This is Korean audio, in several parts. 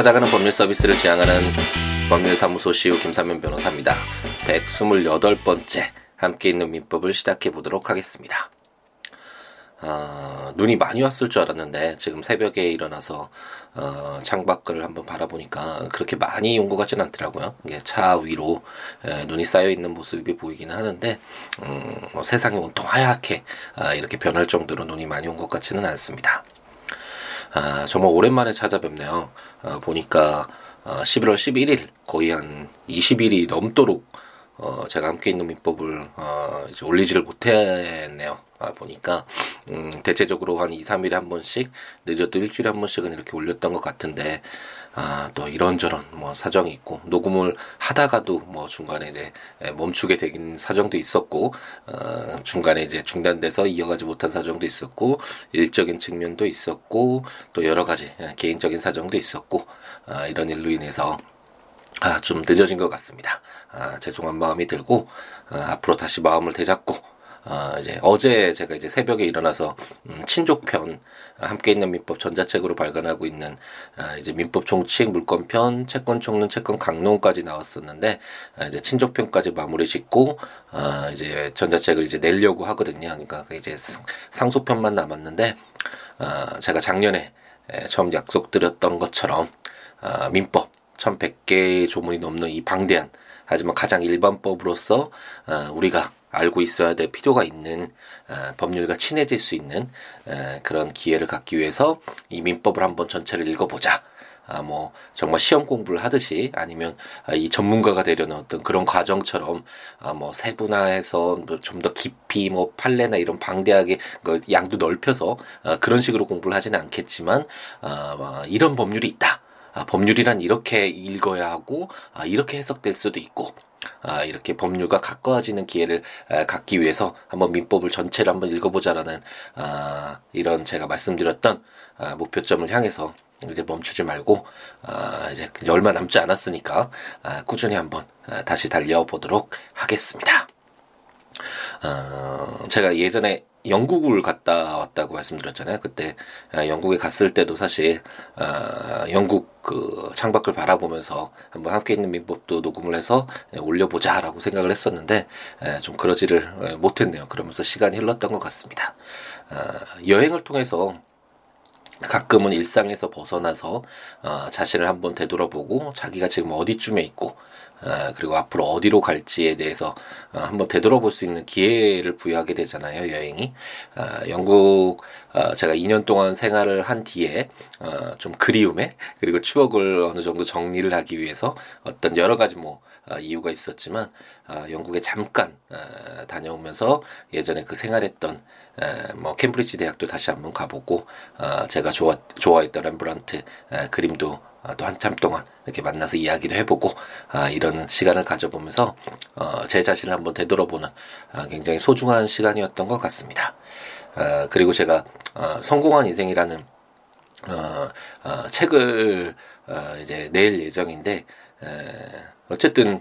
찾아가는 법률 서비스를 지향하는 법률사무소 시우 김삼현 변호사입니다. 128번째 함께 있는 민법을 시작해 보도록 하겠습니다. 어, 눈이 많이 왔을 줄 알았는데 지금 새벽에 일어나서 어, 창밖을 한번 바라보니까 그렇게 많이 온 것 같지는 않더라고요. 이게 차 위로 에, 눈이 쌓여 있는 모습이 보이기는 하는데 음, 뭐 세상이 온통 하얗게 아, 이렇게 변할 정도로 눈이 많이 온 것 같지는 않습니다. 아, 정말 오랜만에 찾아뵙네요. 어, 보니까 어, 11월 11일 거의 한 20일이 넘도록 어, 제가 함께 있는 민법을 어, 이제 올리지를 못했네요. 아, 보니까 음, 대체적으로 한 2, 3일에 한 번씩 늦어도 일주일에 한 번씩은 이렇게 올렸던 것 같은데 아, 또 이런저런 뭐 사정이 있고 녹음을 하다가도 뭐 중간에 이제 멈추게 되긴 사정도 있었고 어, 중간에 이제 중단돼서 이어가지 못한 사정도 있었고 일적인 측면도 있었고 또 여러 가지 개인적인 사정도 있었고 아, 이런 일로 인해서 아, 좀 늦어진 것 같습니다. 아, 죄송한 마음이 들고, 아, 앞으로 다시 마음을 되잡고, 아, 이제 어제 제가 이제 새벽에 일어나서 음, 친족편 아, 함께 있는 민법 전자책으로 발간하고 있는 아, 이제 민법 총칙 물권편 채권 총론 채권 강론까지 나왔었는데 아, 이제 친족편까지 마무리 짓고 아, 이제 전자책을 이제 내려고 하거든요. 그러니까 그 이제 상소편만 남았는데 아, 제가 작년에 처음 약속드렸던 것처럼 아, 민법 1100개의 조문이 넘는 이 방대한 하지만 가장 일반법으로서 어, 우리가 알고 있어야 될 필요가 있는 어, 법률과 친해질 수 있는 어, 그런 기회를 갖기 위해서 이 민법을 한번 전체를 읽어보자. 아, 뭐, 정말 시험 공부를 하듯이 아니면 아, 이 전문가가 되려는 어떤 그런 과정처럼 아, 뭐, 세분화해서 뭐 좀더 깊이 뭐, 판례나 이런 방대하게 그 양도 넓혀서 아, 그런 식으로 공부를 하지는 않겠지만, 아, 뭐, 이런 법률이 있다. 아, 법률이란 이렇게 읽어야 하고 아, 이렇게 해석될 수도 있고 아, 이렇게 법률과 가까워지는 기회를 아, 갖기 위해서 한번 민법을 전체를 한번 읽어보자라는 아, 이런 제가 말씀드렸던 아, 목표점을 향해서 이제 멈추지 말고 아, 이제 얼마 남지 않았으니까 아, 꾸준히 한번 아, 다시 달려보도록 하겠습니다. 어, 제가 예전에 영국을 갔다 왔다고 말씀드렸잖아요. 그때 아, 영국에 갔을 때도 사실 아, 영국 그 창밖을 바라보면서 한번 함께 있는 민법도 녹음을 해서 올려보자라고 생각을 했었는데 좀 그러지를 못했네요. 그러면서 시간이 흘렀던 것 같습니다. 아, 여행을 통해서 가끔은 일상에서 벗어나서 어, 자신을 한번 되돌아보고 자기가 지금 어디쯤에 있고 어, 그리고 앞으로 어디로 갈지에 대해서 어, 한번 되돌아볼 수 있는 기회를 부여하게 되잖아요 여행이. 어, 영국 어, 제가 2년 동안 생활을 한 뒤에 어, 좀 그리움에 그리고 추억을 어느 정도 정리를 하기 위해서 어떤 여러 가지 뭐 어, 이유가 있었지만 어, 영국에 잠깐 어, 다녀오면서 예전에 그 생활했던 에, 뭐 캠브리지 대학도 다시 한번 가보고 어, 제가 좋아 좋아했던 렘브란트 에, 그림도 어, 또 한참 동안 이렇게 만나서 이야기도 해보고 아, 이런 시간을 가져보면서 어, 제 자신을 한번 되돌아보는 아, 굉장히 소중한 시간이었던 것 같습니다. 아, 그리고 제가 어, 성공한 인생이라는 어, 어, 책을 어, 이제 낼 예정인데 에, 어쨌든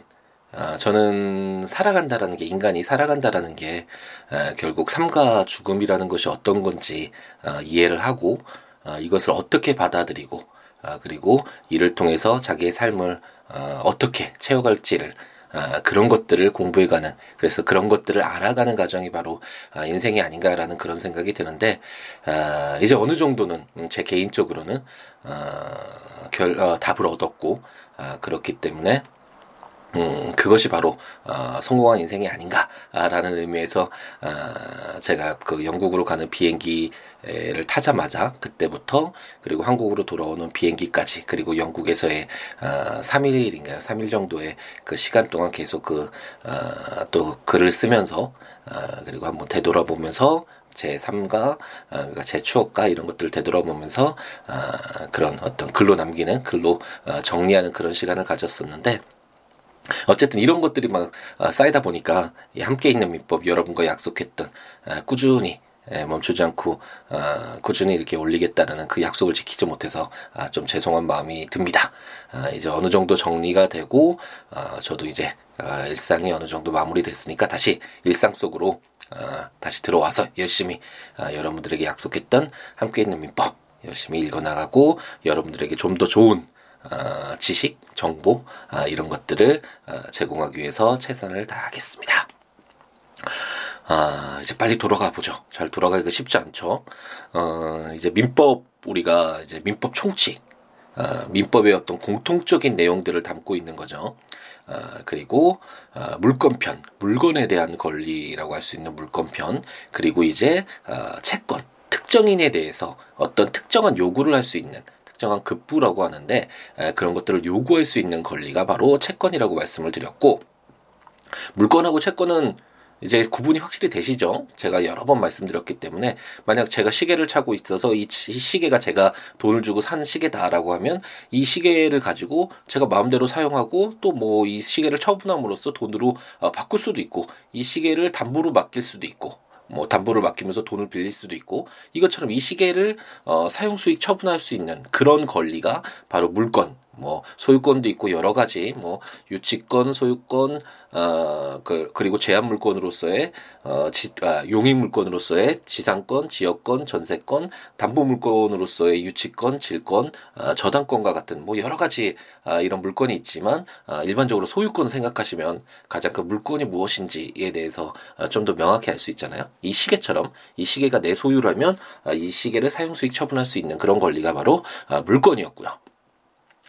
아, 저는 살아간다라는 게 인간이 살아간다라는 게 에, 결국 삶과 죽음이라는 것이 어떤 건지 어, 이해를 하고 어, 이것을 어떻게 받아들이고 어, 그리고 이를 통해서 자기의 삶을 어, 어떻게 채워갈지를 아, 그런 것들을 공부해가는 그래서 그런 것들을 알아가는 과정이 바로 아, 인생이 아닌가라는 그런 생각이 드는데 아, 이제 어느 정도는 제 개인적으로는 어, 결, 어, 답을 얻었고 아, 그렇기 때문에 음, 그것이 바로, 어, 성공한 인생이 아닌가라는 의미에서, 어, 제가 그 영국으로 가는 비행기를 타자마자 그때부터 그리고 한국으로 돌아오는 비행기까지 그리고 영국에서의, 어, 3일인가요? 3일 정도의 그 시간 동안 계속 그, 어, 또 글을 쓰면서, 어, 그리고 한번 되돌아보면서 제 삶과 어, 그러니까 제 추억과 이런 것들을 되돌아보면서 어, 그런 어떤 글로 남기는 글로 어, 정리하는 그런 시간을 가졌었는데 어쨌든 이런 것들이 막 아, 쌓이다 보니까 함께 있는 민법 여러분과 약속했던 아, 꾸준히 멈추지 않고 아, 꾸준히 이렇게 올리겠다는 그 약속을 지키지 못해서 좀 죄송한 마음이 듭니다. 이제 어느 정도 정리가 되고 저도 이제 일상이 어느 정도 마무리됐으니까 다시 일상 속으로 다시 들어와서 열심히 여러분들에게 약속했던 함께 있는 민법 열심히 읽어나가고 여러분들에게 좀 더 좋은 어, 지식, 정보 어, 이런 것들을 어, 제공하기 위해서 최선을 다하겠습니다. 아, 이제 빨리 돌아가 보죠. 잘 돌아가기가 쉽지 않죠. 어, 이제 민법, 우리가 이제 민법 총칙, 어, 민법의 어떤 공통적인 내용들을 담고 있는 거죠. 어, 그리고 어, 물건편, 물건에 대한 권리라고 할 수 있는 물건편, 그리고 이제 어, 채권, 특정인에 대해서 어떤 특정한 요구를 할 수 있는 특정한 급부라고 하는데 에, 그런 것들을 요구할 수 있는 권리가 바로 채권이라고 말씀을 드렸고 물건하고 채권은 이제 구분이 확실히 되시죠? 제가 여러 번 말씀드렸기 때문에 만약 제가 시계를 차고 있어서 이 시계가 제가 돈을 주고 산 시계다라고 하면 이 시계를 가지고 제가 마음대로 사용하고 또 뭐 이 시계를 처분함으로써 돈으로 어, 바꿀 수도 있고 이 시계를 담보로 맡길 수도 있고 뭐 담보를 맡기면서 돈을 빌릴 수도 있고 이것처럼 이 시계를 어, 사용 수익 처분할 수 있는 그런 권리가 바로 물건 뭐 소유권도 있고 여러 가지 뭐 유치권, 소유권, 어, 그, 그리고 제한 물건으로서의 어, 지, 아, 용익 물건으로서의 지상권, 지역권, 전세권, 담보 물건으로서의 유치권, 질권, 어, 저당권과 같은 뭐 여러 가지 아, 이런 물건이 있지만 아, 일반적으로 소유권 생각하시면 가장 그 물건이 무엇인지에 대해서 아, 좀더 명확히 알 수 있잖아요. 이 시계처럼 이 시계가 내 소유라면 아, 이 시계를 사용 수익 처분할 수 있는 그런 권리가 바로 아, 물건이었고요.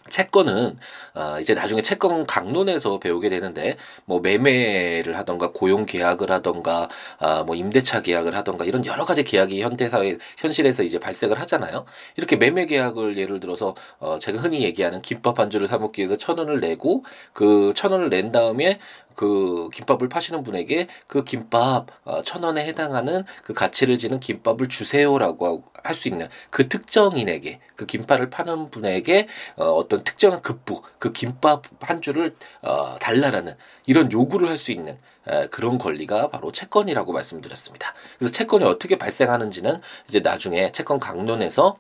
채권은 어, 이제 나중에 채권 강론에서 배우게 되는데 뭐 매매를 하던가 고용 계약을 하던가 아, 뭐 임대차 계약을 하던가 이런 여러 가지 계약이 현대사회 현실에서 이제 발생을 하잖아요. 이렇게 매매 계약을 예를 들어서 어, 제가 흔히 얘기하는 김밥 한 줄을 사 먹기 위해서 천 원을 내고 그 천 원을 낸 다음에 그 김밥을 파시는 분에게 그 김밥 어, 천 원에 해당하는 그 가치를 지는 김밥을 주세요라고 할 수 있는 그 특정인에게 그 김밥을 파는 분에게 어, 어떤 특정한 급부 그 김밥 한 줄을 어, 달라라는 이런 요구를 할 수 있는 에, 그런 권리가 바로 채권이라고 말씀드렸습니다. 그래서 채권이 어떻게 발생하는지는 이제 나중에 채권 강론에서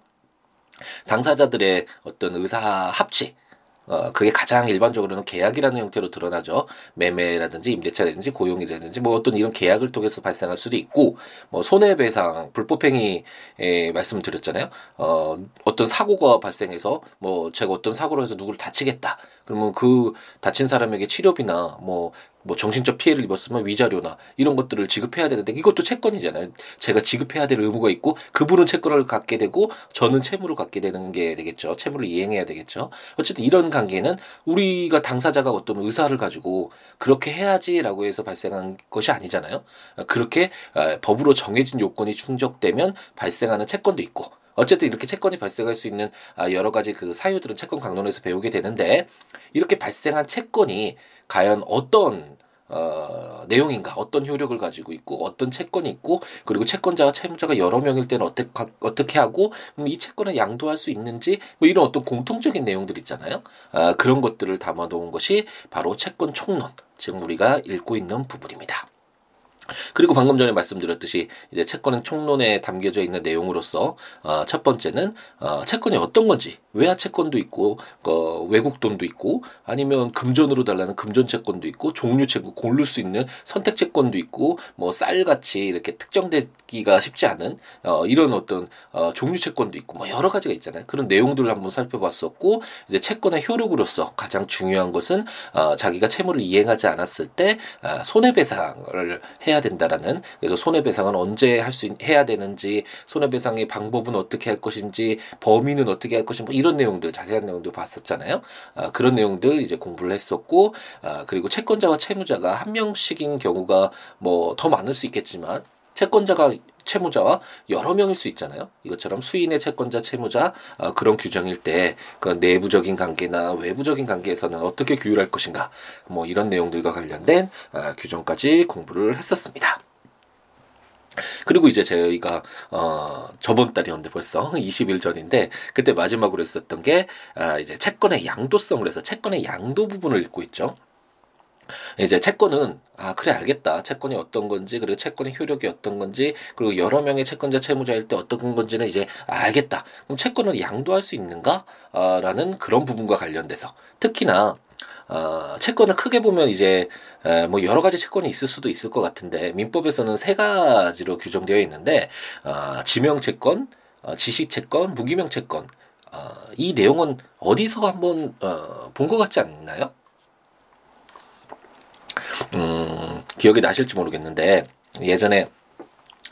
당사자들의 어떤 의사 합치 어, 그게 가장 일반적으로는 계약이라는 형태로 드러나죠. 매매라든지 임대차라든지 고용이라든지 뭐 어떤 이런 계약을 통해서 발생할 수도 있고 뭐 손해배상, 불법행위 에 말씀을 드렸잖아요. 어, 어떤 사고가 발생해서 뭐 제가 어떤 사고로 해서 누구를 다치겠다. 그러면 그 다친 사람에게 치료비나 뭐뭐 정신적 피해를 입었으면 위자료나 이런 것들을 지급해야 되는데 이것도 채권이잖아요. 제가 지급해야 될 의무가 있고 그분은 채권을 갖게 되고 저는 채무를 갖게 되는 게 되겠죠. 채무를 이행해야 되겠죠. 어쨌든 이런 관계는 우리가 당사자가 어떤 의사를 가지고 그렇게 해야지라고 해서 발생한 것이 아니잖아요. 그렇게 아, 법으로 정해진 요건이 충족되면 발생하는 채권도 있고 어쨌든 이렇게 채권이 발생할 수 있는 아, 여러 가지 그 사유들은 채권 강론에서 배우게 되는데 이렇게 발생한 채권이 과연 어떤 어, 내용인가, 어떤 효력을 가지고 있고, 어떤 채권이 있고, 그리고 채권자와 채무자가 여러 명일 때는 어떻게, 어떻게 하고, 이 채권을 양도할 수 있는지, 뭐 이런 어떤 공통적인 내용들 있잖아요. 아, 그런 것들을 담아 놓은 것이 바로 채권 총론, 지금 우리가 읽고 있는 부분입니다. 그리고 방금 전에 말씀드렸듯이 이제 채권은 총론에 담겨져 있는 내용으로서 어, 첫 번째는 어, 채권이 어떤 건지 외화 채권도 있고 어, 외국 돈도 있고 아니면 금전으로 달라는 금전 채권도 있고 종류 채권 고를 수 있는 선택 채권도 있고 뭐 쌀같이 이렇게 특정되기가 쉽지 않은 어, 이런 어떤 어, 종류 채권도 있고 뭐 여러 가지가 있잖아요. 그런 내용들을 한번 살펴봤었고 이제 채권의 효력으로서 가장 중요한 것은 어, 자기가 채무를 이행하지 않았을 때 어, 손해배상을 해야 된다라는 그래서 손해배상은 언제 할 수 해야 되는지 손해배상의 방법은 어떻게 할 것인지 범위는 어떻게 할 것인지 뭐 이런 내용들 자세한 내용도 봤었잖아요. 아, 그런 내용들 이제 공부를 했었고 아, 그리고 채권자와 채무자가 한 명씩인 경우가 뭐 더 많을 수 있겠지만 채권자가 채무자와 여러 명일 수 있잖아요. 이것처럼 수인의 채권자, 채무자 어, 그런 규정일 때 그 내부적인 관계나 외부적인 관계에서는 어떻게 규율할 것인가 뭐 이런 내용들과 관련된 어, 규정까지 공부를 했었습니다. 그리고 이제 저희가 어 저번 달이었는데 벌써 20일 전인데 그때 마지막으로 했었던 게 아, 이제 채권의 양도성을 해서 채권의 양도 부분을 읽고 있죠. 이제 채권은 아 그래 알겠다. 채권이 어떤 건지 그리고 채권의 효력이 어떤 건지 그리고 여러 명의 채권자 채무자일 때 어떤 건지는 이제 알겠다. 그럼 채권을 양도할 수 있는가라는 그런 부분과 관련돼서. 특히나 어, 채권을 크게 보면 이제 에, 뭐 여러 가지 채권이 있을 수도 있을 것 같은데 민법에서는 세 가지로 규정되어 있는데 어, 지명 채권, 어, 지식 채권, 무기명 채권. 어, 이 내용은 어디서 한번 어, 본 것 같지 않나요? 음, 기억이 나실지 모르겠는데 예전에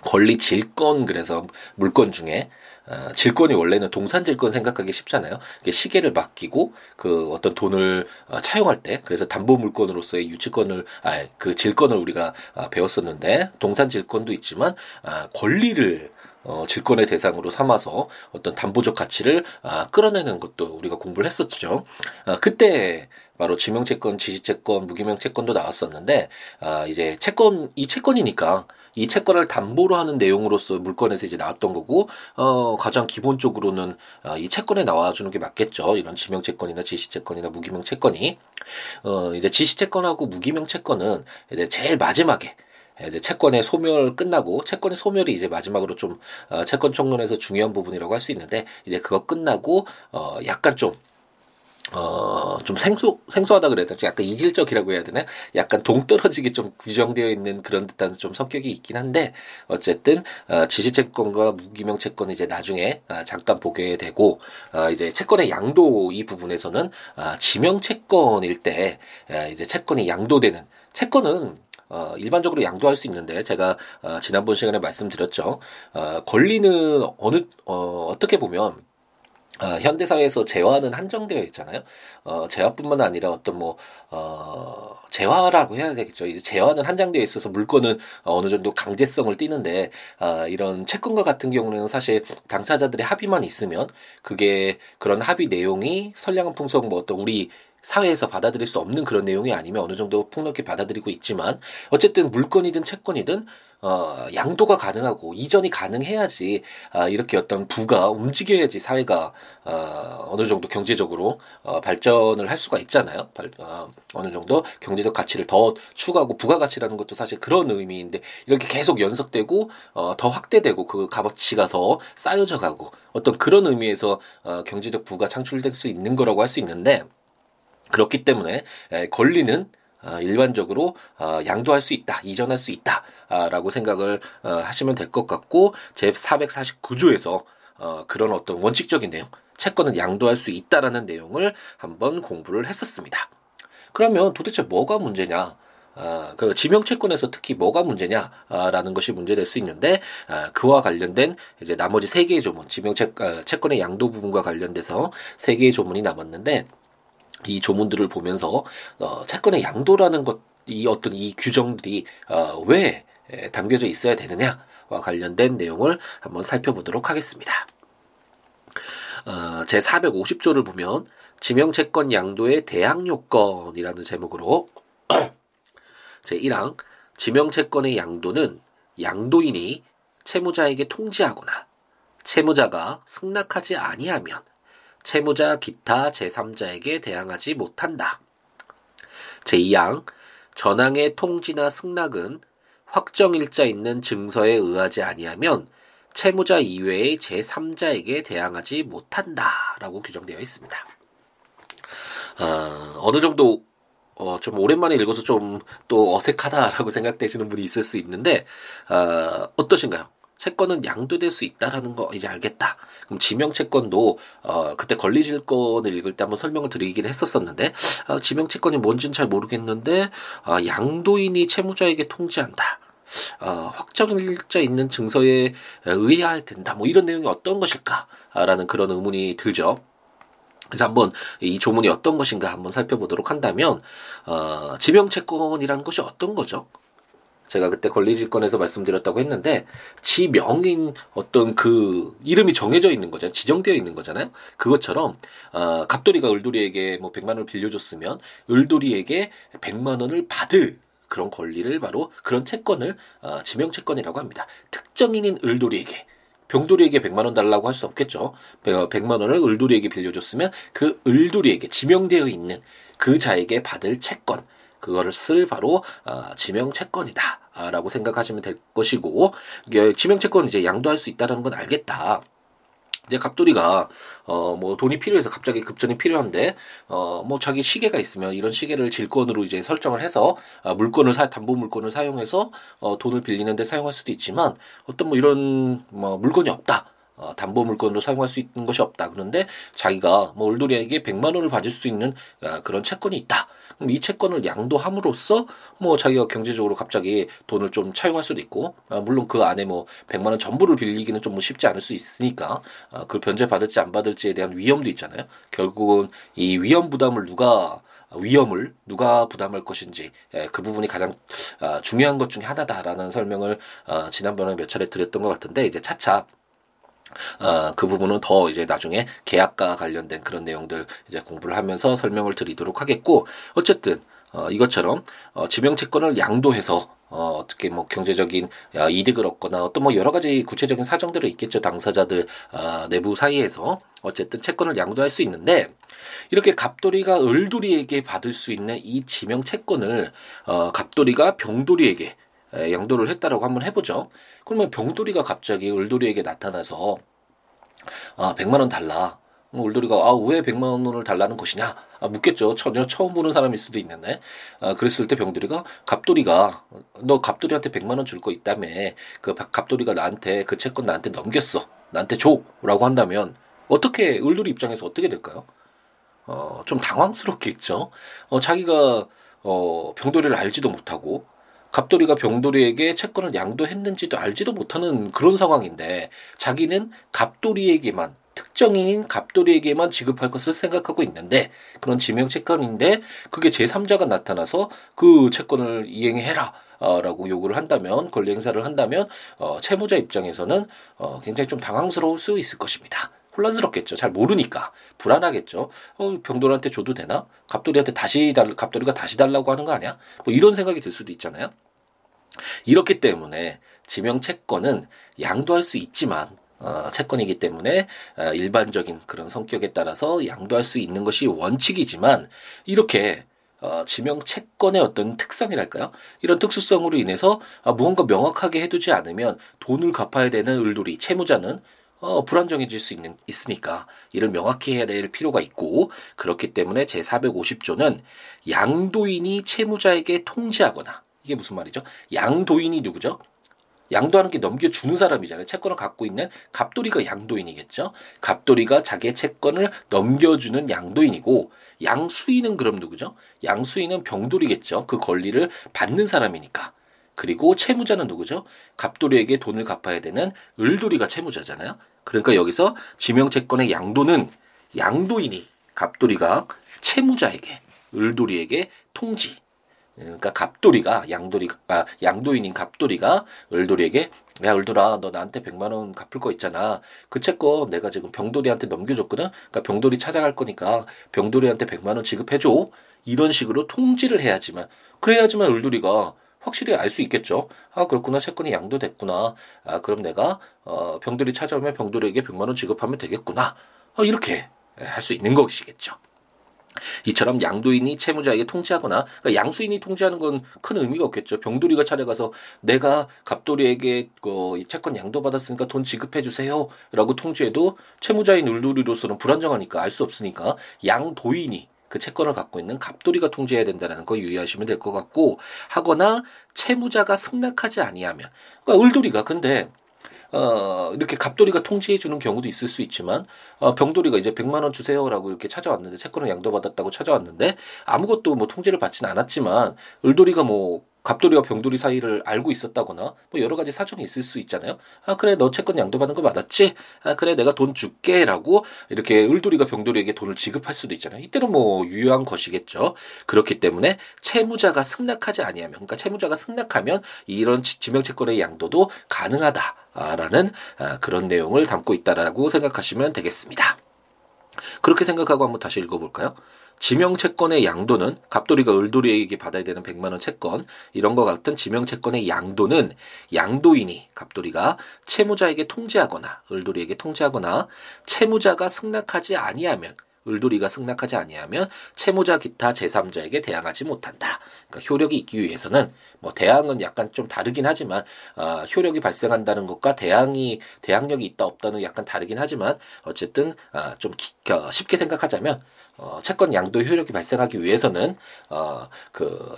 권리 질권 그래서 물건 중에 어, 질권이 원래는 동산 질권 생각하기 쉽잖아요. 이게 시계를 맡기고 그 어떤 돈을 어, 차용할 때 그래서 담보 물건으로서의 유치권을 아그 질권을 우리가 아, 배웠었는데 동산 질권도 있지만 아, 권리를 어, 질권의 대상으로 삼아서 어떤 담보적 가치를 아, 끌어내는 것도 우리가 공부를 했었죠. 아, 그때 바로 지명채권, 지시채권, 무기명채권도 나왔었는데 아, 이제 채권 이 채권이니까 이 채권을 담보로 하는 내용으로서 물건에서 이제 나왔던 거고 어 가장 기본적으로는 어, 이 채권에 나와주는 게 맞겠죠. 이런 지명채권이나 지시채권이나 무기명채권이 어 이제 지시채권하고 무기명채권은 이제 제일 마지막에 이제 채권의 소멸 끝나고 채권의 소멸이 이제 마지막으로 좀 어, 채권 총론에서 중요한 부분이라고 할 수 있는데 이제 그거 끝나고 어 약간 좀 어, 좀 생소, 생소하다 그래야 되나? 약간 이질적이라고 해야 되나? 약간 동떨어지게 좀 규정되어 있는 그런 듯한 좀 성격이 있긴 한데, 어쨌든, 어, 지시채권과 무기명 채권은 이제 나중에, 어, 잠깐 보게 되고, 어, 이제 채권의 양도 이 부분에서는, 어, 지명 채권일 때, 어, 이제 채권이 양도되는, 채권은 어, 일반적으로 양도할 수 있는데 제가 어, 지난번 시간에 말씀드렸죠. 어, 권리는 어느 어, 어떻게 보면 어, 현대 사회에서 재화는 한정되어 있잖아요. 어, 재화뿐만 아니라 어떤 뭐, 어, 재화라고 해야 되겠죠. 이제 재화는 한정되어 있어서 물건은 어느 정도 강제성을 띠는데, 어, 이런 채권과 같은 경우는 사실 당사자들의 합의만 있으면 그게 그런 합의 내용이 선량한 풍속 뭐 어떤 우리 사회에서 받아들일 수 없는 그런 내용이 아니면 어느 정도 폭넓게 받아들이고 있지만 어쨌든 물건이든 채권이든 어, 양도가 가능하고 이전이 가능해야지 아, 이렇게 어떤 부가 움직여야지 사회가 어, 어느 정도 경제적으로 어, 발전을 할 수가 있잖아요. 발, 어, 어느 정도 경제적 가치를 더 추구하고 부가가치라는 것도 사실 그런 의미인데 이렇게 계속 연속되고 어, 더 확대되고 그 값어치가 더 쌓여져 가고 어떤 그런 의미에서 어, 경제적 부가 창출될 수 있는 거라고 할 수 있는데 그렇기 때문에 권리는 어, 일반적으로 어, 양도할 수 있다, 이전할 수 있다라고 생각을 어, 하시면 될 것 같고 제 449조에서 그런 어떤 원칙적인 내용, 채권은 양도할 수 있다라는 내용을 한번 공부를 했었습니다. 그러면 도대체 뭐가 문제냐? 아, 그 지명 채권에서 특히 뭐가 문제냐라는 것이 문제될 수 있는데 아, 그와 관련된 이제 나머지 세 개의 조문, 지명채권의 양도 부분과 관련돼서 세 개의 조문이 남았는데 이 조문들을 보면서 어, 채권의 양도라는 것, 이 어떤 이 규정들이 어, 왜 담겨져 있어야 되느냐와 관련된 내용을 한번 살펴보도록 하겠습니다. 어, 제 450조를 보면 지명채권 양도의 대항 요건이라는 제목으로 제 1항 지명채권의 양도는 양도인이 채무자에게 통지하거나 채무자가 승낙하지 아니하면 채무자 기타 제3자에게 대항하지 못한다. 제2항 전항의 통지나 승낙은 확정일자 있는 증서에 의하지 아니하면 채무자 이외의 제3자에게 대항하지 못한다라고 규정되어 있습니다. 어, 어느 정도 어, 좀 오랜만에 읽어서 좀 또 어색하다라고 생각되시는 분이 있을 수 있는데 어, 어떠신가요? 채권은 양도될 수 있다라는 거 이제 알겠다. 그럼 지명 채권도 어 그때 권리질권을 읽을 때 한번 설명을 드리긴 했었었는데 어, 지명 채권이 뭔지는 잘 모르겠는데 어, 양도인이 채무자에게 통지한다. 어, 확정일자 있는 증서에 의해야 된다. 뭐 이런 내용이 어떤 것일까라는 그런 의문이 들죠. 그래서 한번 이 조문이 어떤 것인가 한번 살펴보도록 한다면 어, 지명채권이라는 것이 어떤 거죠? 제가 그때 권리질권에서 말씀드렸다고 했는데 지명인 어떤 그 이름이 정해져 있는 거잖아요. 지정되어 있는 거잖아요. 그것처럼 어, 갑돌이가 을돌이에게 뭐 100만 원을 빌려줬으면 을돌이에게 100만 원을 받을 그런 권리를 바로 그런 채권을 어, 지명 채권이라고 합니다. 특정인인 을돌이에게 병돌이에게 100만 원 달라고 할 수 없겠죠. 100만 원을 을돌이에게 빌려줬으면 그 을돌이에게 지명되어 있는 그 자에게 받을 채권 그거를 쓸 바로 어, 지명 채권이다라고 생각하시면 될 것이고 지명 채권 이제 양도할 수 있다는 건 알겠다. 이제 갑돌이가 어 뭐 돈이 필요해서 갑자기 급전이 필요한데 어 뭐 자기 시계가 있으면 이런 시계를 질권으로 이제 설정을 해서 어, 물건을 사 담보 물건을 사용해서 어 돈을 빌리는데 사용할 수도 있지만 어떤 뭐 이런 뭐 물건이 없다. 어, 담보 물건으로 사용할 수 있는 것이 없다. 그런데 자기가 뭐 을돌이에게 100만 원을 받을 수 있는 어, 그런 채권이 있다. 그럼 이 채권을 양도함으로써 뭐 자기가 경제적으로 갑자기 돈을 좀 차용할 수도 있고 어, 물론 그 안에 뭐 100만 원 전부를 빌리기는 좀 뭐 쉽지 않을 수 있으니까 어, 그 변제 받을지 안 받을지에 대한 위험도 있잖아요. 결국은 이 위험 부담을 누가 위험을 누가 부담할 것인지 예, 그 부분이 가장 어, 중요한 것 중에 하나다라는 설명을 어, 지난번에 몇 차례 드렸던 것 같은데 이제 차차 어, 그 부분은 더 이제 나중에 계약과 관련된 그런 내용들 이제 공부를 하면서 설명을 드리도록 하겠고 어쨌든 어, 이것처럼 어, 지명 채권을 양도해서 어, 어떻게 뭐 경제적인 어, 이득을 얻거나 어떤 뭐 여러 가지 구체적인 사정들이 있겠죠. 당사자들 어, 내부 사이에서 어쨌든 채권을 양도할 수 있는데 이렇게 갑돌이가 을돌이에게 받을 수 있는 이 지명 채권을 어, 갑돌이가 병돌이에게 양도를 했다라고 한번 해보죠. 그러면 병돌이가 갑자기 을돌이에게 나타나서 아, 100만 원 달라. 울돌이가 아, 왜 100만 원을 달라는 것이냐? 아, 묻겠죠. 전혀 처음 보는 사람일 수도 있는데. 아, 그랬을 때 병돌이가 갑돌이가 너 갑돌이한테 100만 원 줄 거 있다며. 그 갑돌이가 나한테 그 채권 나한테 넘겼어. 나한테 줘라고 한다면 어떻게 을돌이 입장에서 어떻게 될까요? 어, 좀 당황스럽겠죠. 어, 자기가 어, 병돌이를 알지도 못하고 갑돌이가 병돌이에게 채권을 양도했는지도 알지도 못하는 그런 상황인데 자기는 갑돌이에게만 특정인인 갑돌이에게만 지급할 것을 생각하고 있는데 그런 지명 채권인데 그게 제3자가 나타나서 그 채권을 이행해라. 어, 라고 요구를 한다면 권리 행사를 한다면 어, 채무자 입장에서는 어, 굉장히 좀 당황스러울 수 있을 것입니다. 혼란스럽겠죠. 잘 모르니까 불안하겠죠. 어, 병돌이한테 줘도 되나? 갑돌이한테 다시 달 갑돌이가 다시 달라고 하는 거 아니야? 뭐 이런 생각이 들 수도 있잖아요. 이렇기 때문에 지명 채권은 양도할 수 있지만 어, 채권이기 때문에 어, 일반적인 그런 성격에 따라서 양도할 수 있는 것이 원칙이지만 이렇게 어, 지명 채권의 어떤 특성이랄까요? 이런 특수성으로 인해서 아, 무언가 명확하게 해두지 않으면 돈을 갚아야 되는 을돌이 채무자는 어, 불안정해질 수 있는, 있으니까 이를 명확히 해야 될 필요가 있고 그렇기 때문에 제 450조는 양도인이 채무자에게 통지하거나 이게 무슨 말이죠? 양도인이 누구죠? 양도하는 게 넘겨주는 사람이잖아요. 채권을 갖고 있는 갑돌이가 양도인이겠죠. 갑돌이가 자기의 채권을 넘겨주는 양도인이고 양수인은 그럼 누구죠? 양수인은 병돌이겠죠. 그 권리를 받는 사람이니까. 그리고 채무자는 누구죠? 갑돌이에게 돈을 갚아야 되는 을돌이가 채무자잖아요. 그러니까 여기서 지명채권의 양도는 양도인이 갑돌이가 채무자에게 을돌이에게 통지 그러니까 갑돌이가 양돌이 아 양도인인 갑돌이가 을돌이에게 야 을돌아 너 나한테 백만 원 갚을 거 있잖아 그 채권 내가 지금 병돌이한테 넘겨줬거든 그러니까 병돌이 찾아갈 거니까 병돌이한테 백만 원 지급해 줘 이런 식으로 통지를 해야지만 그래야지만 을돌이가 확실히 알 수 있겠죠. 아 그렇구나 채권이 양도됐구나. 아 그럼 내가 어 병돌이 찾아오면 병돌이에게 백만 원 지급하면 되겠구나. 어, 이렇게 할 수 있는 것이겠죠. 이처럼 양도인이 채무자에게 통지하거나 그러니까 양수인이 통지하는 건 큰 의미가 없겠죠. 병돌이가 찾아가서 내가 갑돌이에게 그 채권 양도 받았으니까 돈 지급해 주세요라고 통지해도 채무자인 울돌이로서는 불안정하니까 알 수 없으니까 양도인이 그 채권을 갖고 있는 갑돌이가 통제해야 된다는 거 유의하시면 될 것 같고 하거나 채무자가 승낙하지 아니하면 그러니까 을돌이가 근데 어, 이렇게 갑돌이가 통지해 주는 경우도 있을 수 있지만, 어, 병돌이가 이제 100만 원 주세요라고 이렇게 찾아왔는데, 채권을 양도받았다고 찾아왔는데, 아무것도 뭐 통지를 받지는 않았지만, 을돌이가 뭐 갑돌이와 병돌이 사이를 알고 있었다거나 뭐 여러 가지 사정이 있을 수 있잖아요. 아 그래 너 채권 양도받는 거 맞았지? 아 그래 내가 돈 줄게라고 이렇게 을돌이가 병돌이에게 돈을 지급할 수도 있잖아요. 이때는 뭐 유효한 것이겠죠. 그렇기 때문에 채무자가 승낙하지 아니하면 그러니까 채무자가 승낙하면 이런 지명채권의 양도도 가능하다라는 아, 그런 내용을 담고 있다라고 생각하시면 되겠습니다. 그렇게 생각하고 한번 다시 읽어볼까요? 지명 채권의 양도는 갑돌이가 을돌이에게 받아야 되는 100만 원 채권 이런 것 같은 지명 채권의 양도는 양도인이 갑돌이가 채무자에게 통지하거나 을돌이에게 통지하거나 채무자가 승낙하지 아니하면 을돌이가 승낙하지 아니하면 채무자 기타 제3자에게 대항하지 못한다. 그러니까 효력이 있기 위해서는 뭐 대항은 약간 좀 다르긴 하지만 어, 효력이 발생한다는 것과 대항이 대항력이 있다 없다는 약간 다르긴 하지만 어쨌든 어, 좀 기, 어, 쉽게 생각하자면 어, 채권 양도 효력이 발생하기 위해서는 어, 그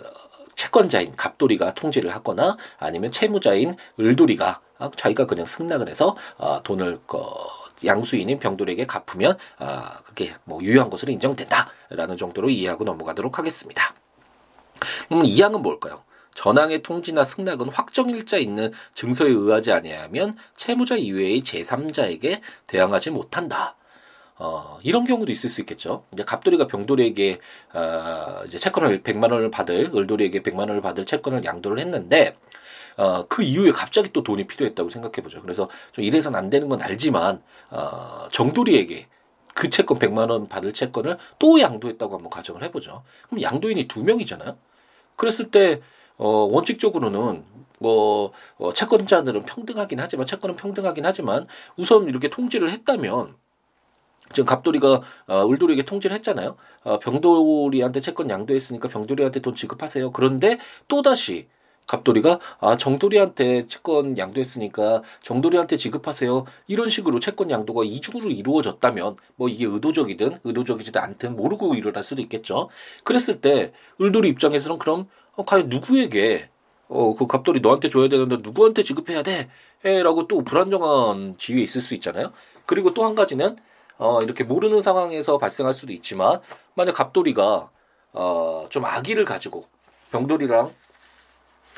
채권자인 갑돌이가 통지를 하거나 아니면 채무자인 을돌이가 아, 자기가 그냥 승낙을 해서 어, 돈을 어, 양수인인 병돌에게 갚으면 아, 그게 뭐 유효한 것으로 인정된다라는 정도로 이해하고 넘어가도록 하겠습니다. 그럼 이 항은 뭘까요? 전항의 통지나 승낙은 확정일자 있는 증서에 의하지 아니하면 채무자 이외의 제3자에게 대항하지 못한다. 어, 이런 경우도 있을 수 있겠죠. 이제 갑돌이가 병돌이에게 어, 이제 채권을 100만 원을 받을 을돌이에게 100만 원을 받을 채권을 양도를 했는데 어, 그 이후에 갑자기 또 돈이 필요했다고 생각해 보죠. 그래서 좀 이래선 안 되는 건 알지만 어, 정돌이에게 그 채권 100만 원 받을 채권을 또 양도했다고 한번 가정을 해보죠. 그럼 양도인이 두 명이잖아요. 그랬을 때 어, 원칙적으로는 뭐 어, 채권자들은 평등하긴 하지만 채권은 평등하긴 하지만 우선 이렇게 통지를 했다면 지금 갑돌이가 어, 울돌이에게 통지를 했잖아요. 어, 병돌이한테 채권 양도했으니까 병돌이한테 돈 지급하세요. 그런데 또 다시 갑돌이가 아 정돌이한테 채권 양도했으니까 정돌이한테 지급하세요. 이런 식으로 채권 양도가 이중으로 이루어졌다면 뭐 이게 의도적이든 의도적이지도 않든 모르고 일어날 수도 있겠죠. 그랬을 때 을돌이 입장에서는 그럼 어, 과연 누구에게 어 그 갑돌이 너한테 줘야 되는데 누구한테 지급해야 돼? 라고 또 불안정한 지위에 있을 수 있잖아요. 그리고 또 한 가지는 어, 이렇게 모르는 상황에서 발생할 수도 있지만 만약 갑돌이가 어, 좀 아기를 가지고 병돌이랑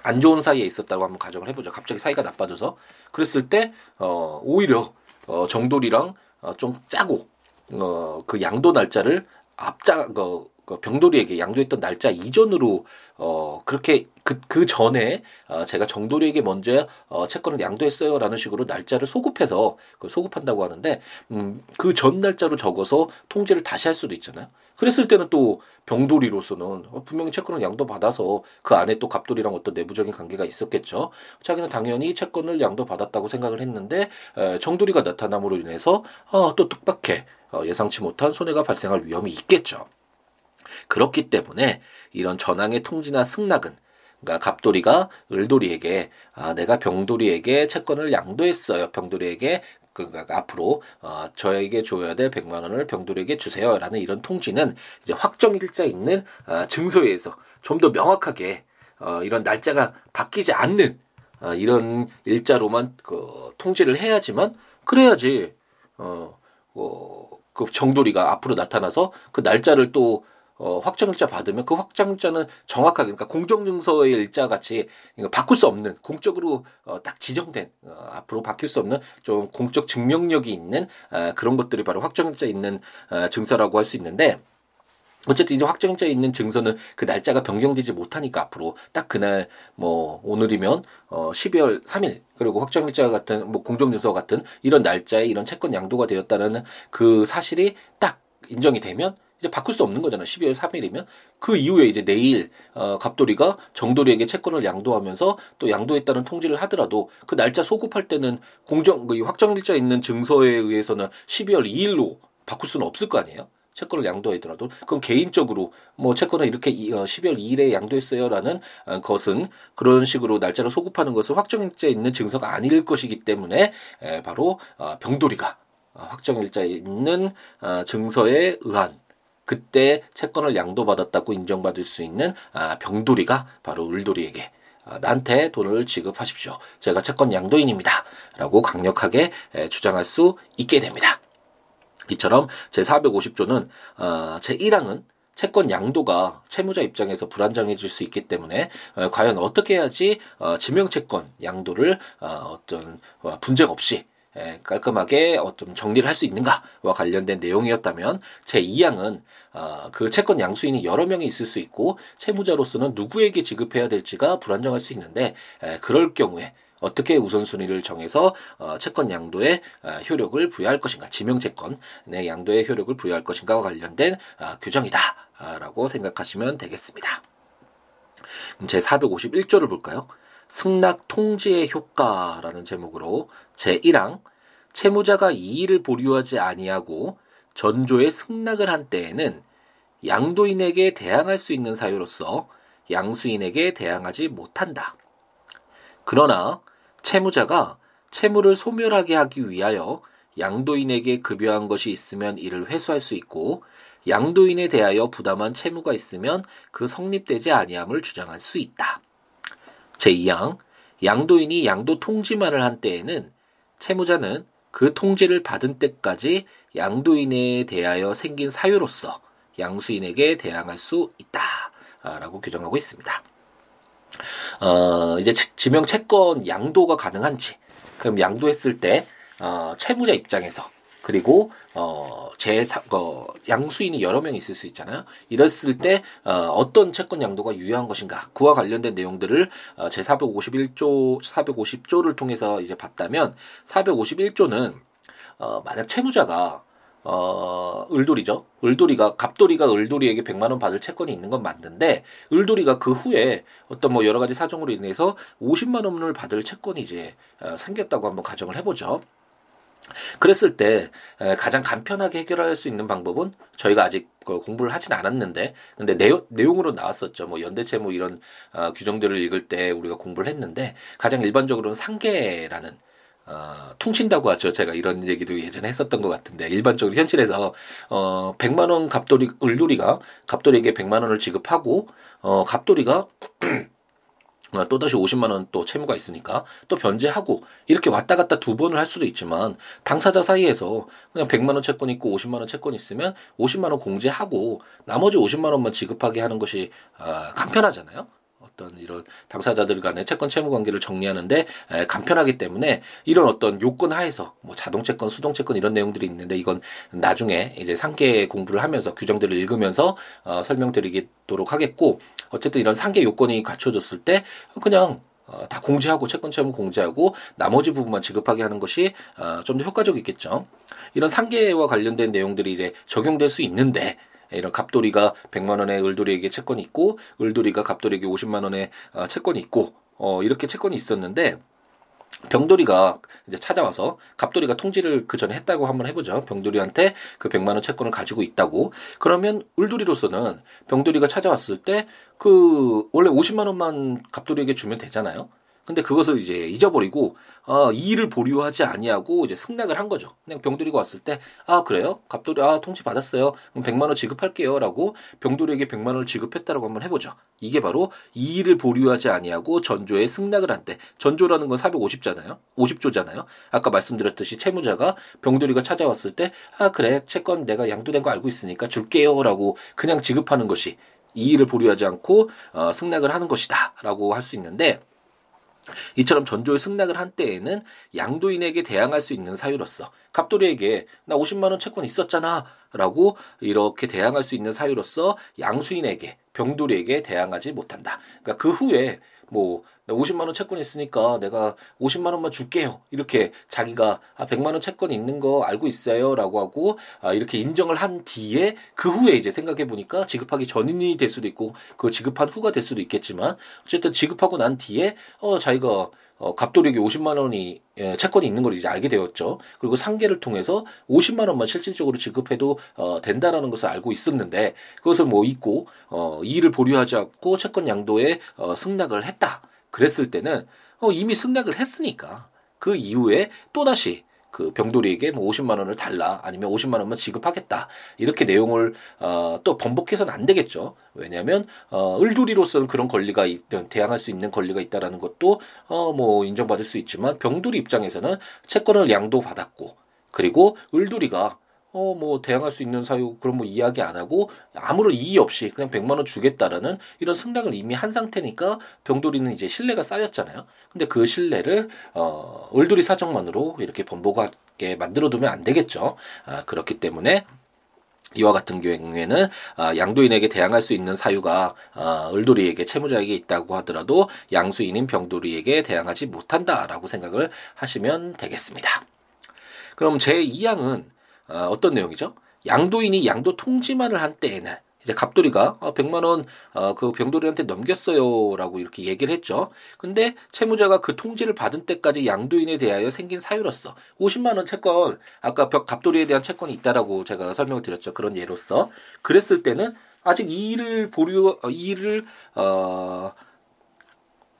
안 좋은 사이에 있었다고 한번 가정을 해보죠. 갑자기 사이가 나빠져서 그랬을 때 어, 오히려 어, 정돌이랑 어, 좀 짜고 어, 그 양도 날짜를 앞자 그, 그 병돌이에게 양도했던 날짜 이전으로 어 그렇게 그, 그 전에 어, 제가 정돌이에게 먼저 어, 채권을 양도했어요라는 식으로 날짜를 소급해서 그 소급한다고 하는데 음, 그 전 날짜로 적어서 통지를 다시 할 수도 있잖아요. 그랬을 때는 또 병돌이로서는 어, 분명히 채권을 양도 받아서 그 안에 또 갑돌이랑 어떤 내부적인 관계가 있었겠죠. 자기는 당연히 채권을 양도 받았다고 생각을 했는데 에, 정돌이가 나타남으로 인해서 어, 또 뜻밖의 어, 예상치 못한 손해가 발생할 위험이 있겠죠. 그렇기 때문에 이런 전항의 통지나 승낙은 그러니까 갑돌이가 을돌이에게 아 내가 병돌이에게 채권을 양도했어요. 병돌이에게 그러니까 앞으로 어, 저에게 줘야 될 100만 원을 병돌이에게 주세요라는 이런 통지는 이제 확정일자 있는 어, 증서에 의해서 좀 더 명확하게 어, 이런 날짜가 바뀌지 않는 어, 이런 일자로만 그 통지를 해야지만 그래야지 어, 어, 그 정돌이가 앞으로 나타나서 그 날짜를 또 어, 확정일자 받으면 그 확정일자는 정확하게 그러니까 공정증서의 일자 같이 바꿀 수 없는 공적으로 어, 딱 지정된 어, 앞으로 바뀔 수 없는 좀 공적 증명력이 있는 어, 그런 것들이 바로 확정일자 있는 어, 증서라고 할 수 있는데 어쨌든 이제 확정일자 있는 증서는 그 날짜가 변경되지 못하니까 앞으로 딱 그날 뭐 오늘이면 어 12월 3일 그리고 확정일자 같은 뭐 공정증서 같은 이런 날짜에 이런 채권 양도가 되었다는 그 사실이 딱 인정이 되면 이제 바꿀 수 없는 거잖아요. 12월 3일이면 그 이후에 이제 내일 어, 갑돌이가 정돌이에게 채권을 양도하면서 또 양도했다는 통지를 하더라도 그 날짜 소급할 때는 공정 그 확정일자 있는 증서에 의해서는 12월 2일로 바꿀 수는 없을 거 아니에요. 채권을 양도하더라도 그럼 개인적으로 뭐 채권을 이렇게 12월 어, 2일에 양도했어요라는 어, 것은 그런 식으로 날짜를 소급하는 것은 확정일자 있는 증서가 아닐 것이기 때문에 바로 병돌이가 확정일자에 있는 증서에 의한 그때 채권을 양도받았다고 인정받을 수 있는 아, 병돌이가 바로 을돌이에게 아, 나한테 돈을 지급하십시오. 제가 채권 양도인입니다. 라고 강력하게 주장할 수 있게 됩니다. 이처럼 제450조는 어, 제1항은 채권 양도가 채무자 입장에서 불안정해질 수 있기 때문에 어, 과연 어떻게 해야지 어, 지명채권 양도를 어떤 분쟁 없이 예, 깔끔하게 어, 좀 정리를 할 수 있는가와 관련된 내용이었다면 제 2항은 어, 그 채권 양수인이 여러 명이 있을 수 있고 채무자로서는 누구에게 지급해야 될지가 불안정할 수 있는데 에, 그럴 경우에 어떻게 우선순위를 정해서 어, 채권 양도에 어, 효력을 부여할 것인가 지명채권 내 양도에 효력을 부여할 것인가와 관련된 어, 규정이다라고 생각하시면 되겠습니다. 제 451조를 볼까요? 승낙 통지의 효과라는 제목으로 제1항 채무자가 이의를 보류하지 아니하고 전조에 승낙을 한 때에는 양도인에게 대항할 수 있는 사유로서 양수인에게 대항하지 못한다. 그러나 채무자가 채무를 소멸하게 하기 위하여 양도인에게 급여한 것이 있으면 이를 회수할 수 있고 양도인에 대하여 부담한 채무가 있으면 그 성립되지 아니함을 주장할 수 있다. 제2항 양도인이 양도 통지만을 한 때에는 채무자는 그 통지를 받은 때까지 양도인에 대하여 생긴 사유로서 양수인에게 대항할 수 있다라고 규정하고 있습니다. 어, 이제 지명 채권 양도가 가능한지 그럼 양도했을 때 어, 채무자 입장에서 그리고 어, 제 어, 양수인이 여러 명 있을 수 있잖아요. 이랬을 때 어, 어떤 채권 양도가 유효한 것인가 그와 관련된 내용들을 어, 제 451조 450조를 통해서 이제 봤다면 451조는 어, 만약 채무자가 어, 을돌이죠. 을돌이가, 갑돌이가 을돌이에게 100만원 받을 채권이 있는 건 맞는데, 을돌이가 그 후에 어떤 뭐 여러 가지 사정으로 인해서 50만원을 받을 채권이 이제 어, 생겼다고 한번 가정을 해보죠. 그랬을 때 가장 간편하게 해결할 수 있는 방법은 저희가 아직 그 공부를 하진 않았는데 근데 내용, 내용으로 나왔었죠. 뭐 연대채무 뭐 이런 어, 규정들을 읽을 때 우리가 공부를 했는데 가장 일반적으로는 상계라는 어, 퉁친다고 하죠. 제가 이런 얘기도 예전에 했었던 것 같은데 일반적으로 현실에서 어 100만 원 갑돌이 을돌이가 갑돌이에게 100만 원을 지급하고 어 갑돌이가 어, 또다시 50만 원 또 채무가 있으니까 또 변제하고 이렇게 왔다 갔다 두 번을 할 수도 있지만 당사자 사이에서 그냥 100만 원 채권 있고 50만 원 채권 있으면 50만 원 공제하고 나머지 50만 원만 지급하게 하는 것이 아, 간편하잖아요. 어떤 이런 당사자들 간의 채권 채무 관계를 정리하는데 간편하기 때문에 이런 어떤 요건 하에서 뭐 자동 채권, 수동 채권 이런 내용들이 있는데 이건 나중에 이제 상계 공부를 하면서 규정들을 읽으면서 어, 설명드리도록 하겠고 어쨌든 이런 상계 요건이 갖춰졌을 때 그냥 어, 다 공제하고 채권 채무 공제하고 나머지 부분만 지급하게 하는 것이 어, 좀 더 효과적이겠죠. 이런 상계와 관련된 내용들이 이제 적용될 수 있는데 이런 갑돌이가 100만 원의 을돌이에게 채권이 있고 을돌이가 갑돌이에게 50만 원의 어, 채권이 있고 어 이렇게 채권이 있었는데 병돌이가 이제 찾아와서 갑돌이가 통지를 그 전에 했다고 한번 해보죠. 병돌이한테 그 100만 원 채권을 가지고 있다고. 그러면 을돌이로서는 병돌이가 찾아왔을 때 그 원래 50만 원만 갑돌이에게 주면 되잖아요. 근데 그것을 이제 잊어버리고 아, 이 일을 보류하지 아니하고 이제 승낙을 한 거죠. 그냥 병돌이가 왔을 때 아 그래요? 갑돌이 아 통지 받았어요. 그럼 100만 원 지급할게요라고 병돌이에게 100만 원을 지급했다라고 한번 해보죠. 이게 바로 이 일을 보류하지 아니하고 전조에 승낙을 한 때 전조라는 건 450잖아요. 50조잖아요. 아까 말씀드렸듯이 채무자가 병돌이가 찾아왔을 때 아 그래 채권 내가 양도된 거 알고 있으니까 줄게요라고 그냥 지급하는 것이 이 일을 보류하지 않고 어, 승낙을 하는 것이다라고 할 수 있는데. 이처럼 전조의 승낙을 한 때에는 양도인에게 대항할 수 있는 사유로서 갑돌이에게 나 50만 원 채권 있었잖아 라고 이렇게 대항할 수 있는 사유로서 양수인에게 병돌이에게 대항하지 못한다. 그러니까 그 후에 뭐 50만 원 채권 있으니까 내가 50만 원만 줄게요. 이렇게 자기가 아 100만 원 채권 있는 거 알고 있어요 라고 하고 아 이렇게 인정을 한 뒤에 그 후에 이제 생각해 보니까 지급하기 전이 될 수도 있고 그 지급한 후가 될 수도 있겠지만 어쨌든 지급하고 난 뒤에 어 자기가 어, 갑돌이에게 50만 원이 예, 채권이 있는 걸 이제 알게 되었죠. 그리고 상계를 통해서 50만 원만 실질적으로 지급해도 어, 된다라는 것을 알고 있었는데 그것을 뭐 잊고 어, 이의를 보류하지 않고 채권 양도에 어, 승낙을 했다. 그랬을 때는 어, 이미 승낙을 했으니까 그 이후에 또 다시 그 병돌이에게 뭐 50만 원을 달라 아니면 50만 원만 지급하겠다 이렇게 내용을 어, 또 번복해서는 안 되겠죠. 왜냐하면 어, 을돌이로서는 그런 권리가 있든 대항할 수 있는 권리가 있다라는 것도 어, 뭐 인정받을 수 있지만 병돌이 입장에서는 채권을 양도 받았고 그리고 을돌이가 어, 뭐, 대항할 수 있는 사유, 그런 뭐 이야기 안 하고, 아무런 이의 없이 그냥 100만 원 주겠다라는 이런 승낙을 이미 한 상태니까 병돌이는 이제 신뢰가 쌓였잖아요. 근데 그 신뢰를, 어, 을돌이 사정만으로 이렇게 번복하게 만들어 두면 안 되겠죠. 아, 그렇기 때문에, 이와 같은 경우에는 아, 양도인에게 대항할 수 있는 사유가 아, 을돌이에게 채무자에게 있다고 하더라도 양수인인 병돌이에게 대항하지 못한다라고 생각을 하시면 되겠습니다. 그럼 제 2항은 어, 어떤 내용이죠? 양도인이 양도 통지만을 한 때에는 이제 갑돌이가 어, 100만 원, 어, 그 병돌이한테 넘겼어요. 라고 이렇게 얘기를 했죠. 근데 채무자가 그 통지를 받은 때까지 양도인에 대하여 생긴 사유로서 50만 원 채권, 아까 갑돌이에 대한 채권이 있다라고 제가 설명을 드렸죠. 그런 예로서. 그랬을 때는 아직 이 일을 보류, 어, 이 일을, 어,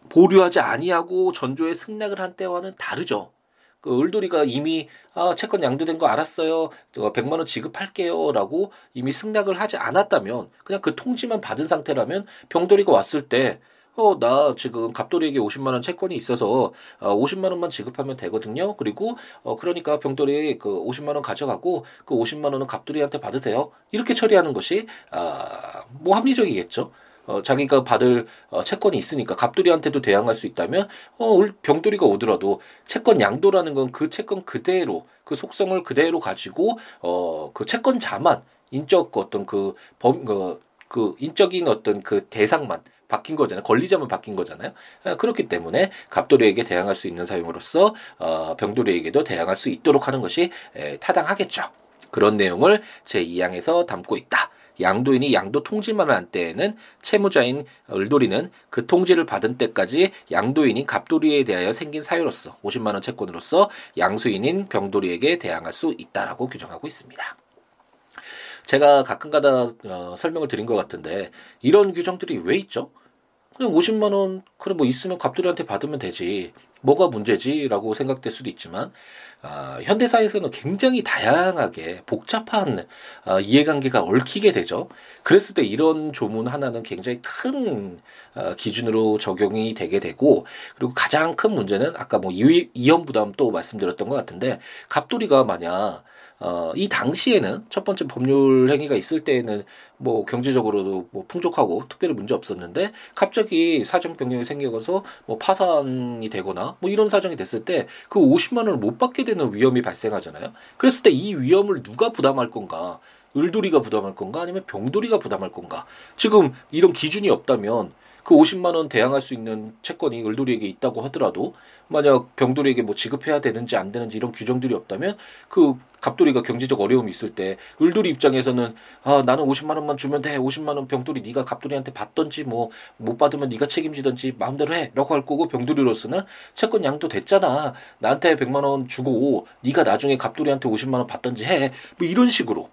보류하지 아니하고 전조에 승낙을 한 때와는 다르죠. 그 을돌이가 이미 아, 채권 양도된 거 알았어요. 100만 원 지급할게요라고 이미 승낙을 하지 않았다면 그냥 그 통지만 받은 상태라면 병돌이가 왔을 때 어, 나 지금 갑돌이에게 50만 원 채권이 있어서 어, 50만 원만 지급하면 되거든요. 그리고 어, 그러니까 병돌이 그 50만 원 가져가고 그 50만 원은 갑돌이한테 받으세요. 이렇게 처리하는 것이 아, 뭐 합리적이겠죠. 어, 자기가 받을 어, 채권이 있으니까 갑돌이한테도 대항할 수 있다면 어, 병돌이가 오더라도 채권 양도라는 건 그 채권 그대로 그 속성을 그대로 가지고 어, 그 채권자만 인적 어떤 그 범, 그, 그 인적인 어떤 그 대상만 바뀐 거잖아요. 권리자만 바뀐 거잖아요. 아, 그렇기 때문에 갑돌이에게 대항할 수 있는 사용으로서 어, 병돌이에게도 대항할 수 있도록 하는 것이 에, 타당하겠죠. 그런 내용을 제2항에서 담고 있다. 양도인이 양도 통지만을 한 때에는 채무자인 을돌이는 그 통지를 받은 때까지 양도인인 갑돌이에 대하여 생긴 사유로서 50만 원 채권으로서 양수인인 병돌이에게 대항할 수 있다라고 규정하고 있습니다. 제가 가끔가다 어, 설명을 드린 것 같은데 이런 규정들이 왜 있죠? 그냥 50만 원 그래 뭐 있으면 갑돌이한테 받으면 되지 뭐가 문제지라고 생각될 수도 있지만 어, 현대사에서는 굉장히 다양하게 복잡한 어, 이해관계가 얽히게 되죠. 그랬을 때 이런 조문 하나는 굉장히 큰 어, 기준으로 적용이 되게 되고 그리고 가장 큰 문제는 아까 뭐 이혼 부담 또 말씀드렸던 것 같은데 갑돌이가 만약 어, 이 당시에는 첫 번째 법률 행위가 있을 때에는 뭐 경제적으로도 뭐 풍족하고 특별히 문제 없었는데 갑자기 사정 변경이 생겨서 뭐 파산이 되거나 뭐 이런 사정이 됐을 때 그 50만 원을 못 받게 되는 위험이 발생하잖아요. 그랬을 때 이 위험을 누가 부담할 건가? 을돌이가 부담할 건가? 아니면 병돌이가 부담할 건가? 지금 이런 기준이 없다면 그 50만 원 대항할 수 있는 채권이 을돌이에게 있다고 하더라도 만약 병돌이에게 뭐 지급해야 되는지 안 되는지 이런 규정들이 없다면 그 갑돌이가 경제적 어려움이 있을 때 을돌이 입장에서는 아 나는 50만 원만 주면 돼. 50만 원 병돌이 네가 갑돌이한테 받던지 뭐 못 받으면 네가 책임지던지 마음대로 해라고 할 거고 병돌이로서는 채권 양도 됐잖아. 나한테 100만 원 주고 네가 나중에 갑돌이한테 50만 원 받던지 해. 뭐 이런 식으로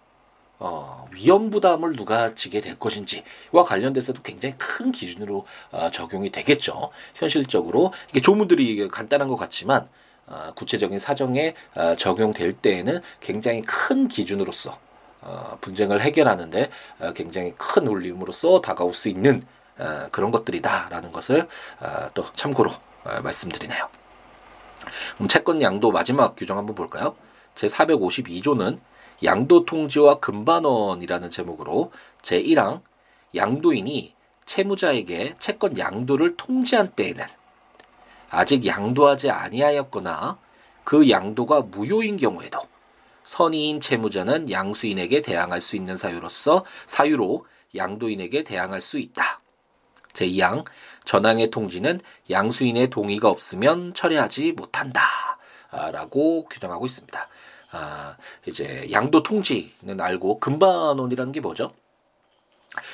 어, 위험 부담을 누가 지게 될 것인지와 관련돼서도 굉장히 큰 기준으로 어, 적용이 되겠죠. 현실적으로 이게 조문들이 간단한 것 같지만 어, 구체적인 사정에 어, 적용될 때에는 굉장히 큰 기준으로서 어, 분쟁을 해결하는데 어, 굉장히 큰 울림으로써 다가올 수 있는 어, 그런 것들이다라는 것을 어, 또 참고로 어, 말씀드리네요. 그럼 채권 양도 마지막 규정 한번 볼까요? 제 452조는 양도 통지와 금반원이라는 제목으로 제1항 양도인이 채무자에게 채권 양도를 통지한 때에는 아직 양도하지 아니하였거나 그 양도가 무효인 경우에도 선의인 채무자는 양수인에게 대항할 수 있는 사유로서 사유로 양도인에게 대항할 수 있다. 제2항 전항의 통지는 양수인의 동의가 없으면 철회하지 못한다. 라고 규정하고 있습니다. 아, 이제 양도 통지는 알고 금반원이라는 게 뭐죠?